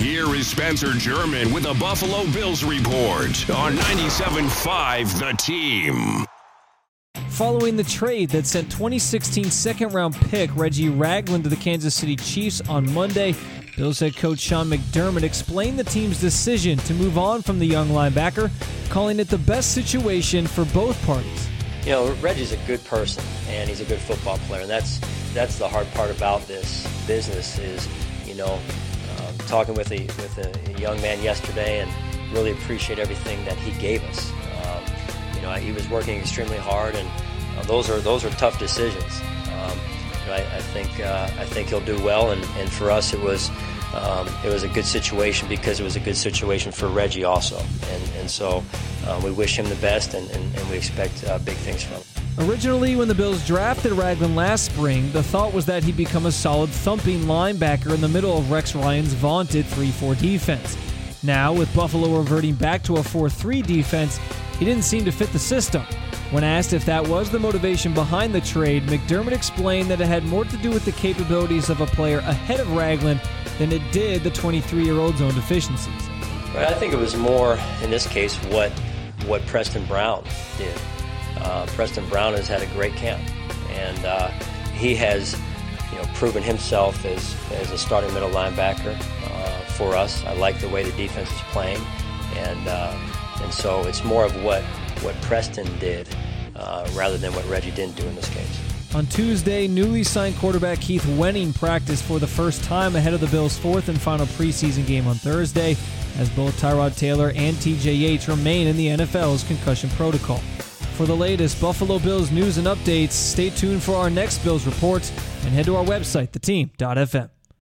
Here is Spencer German with a Buffalo Bills report on 97.5 The Team. Following the trade that sent 2016 second round pick Reggie Ragland to the Kansas City Chiefs on Monday, Bills head coach Sean McDermott explained the team's decision to move on from the young linebacker, calling it the best situation for both parties. You know, Reggie's a good person and he's a good football player, and that's that's the hard part about this business is, you know, um, talking with a with a, young man yesterday and really appreciate everything that he gave us. Um, you know, he was working extremely hard, and uh, those are those are tough decisions. Um, you know, I, I, think uh, I think he'll do well, and, and for us it was um, it was a good situation because it was a good situation for Reggie also, and and so uh, we wish him the best, and, and, and we expect uh, big things from him. Originally, when the Bills drafted Ragland last spring, the thought was that he'd become a solid thumping linebacker in the middle of Rex Ryan's vaunted 3 4 defense. Now, with Buffalo reverting back to a 4 3 defense, he didn't seem to fit the system. When asked if that was the motivation behind the trade, McDermott explained that it had more to do with the capabilities of a player ahead of Ragland than it did the 23 year old's own deficiencies. I think it was more, in this case, what, what Preston Brown did. Uh, Preston Brown has had a great camp, and uh, he has, you know, proven himself as, as a starting middle linebacker uh, for us. I like the way the defense is playing, and uh, and so it's more of what what Preston did uh, rather than what Reggie didn't do in this case. On Tuesday, newly signed quarterback Keith Wenning practiced for the first time ahead of the Bills' fourth and final preseason game on Thursday, as both Tyrod Taylor and TJ Yates remain in the NFL's concussion protocol. For the latest Buffalo Bills news and updates, stay tuned for our next Bills report and head to our website, theteam.fm.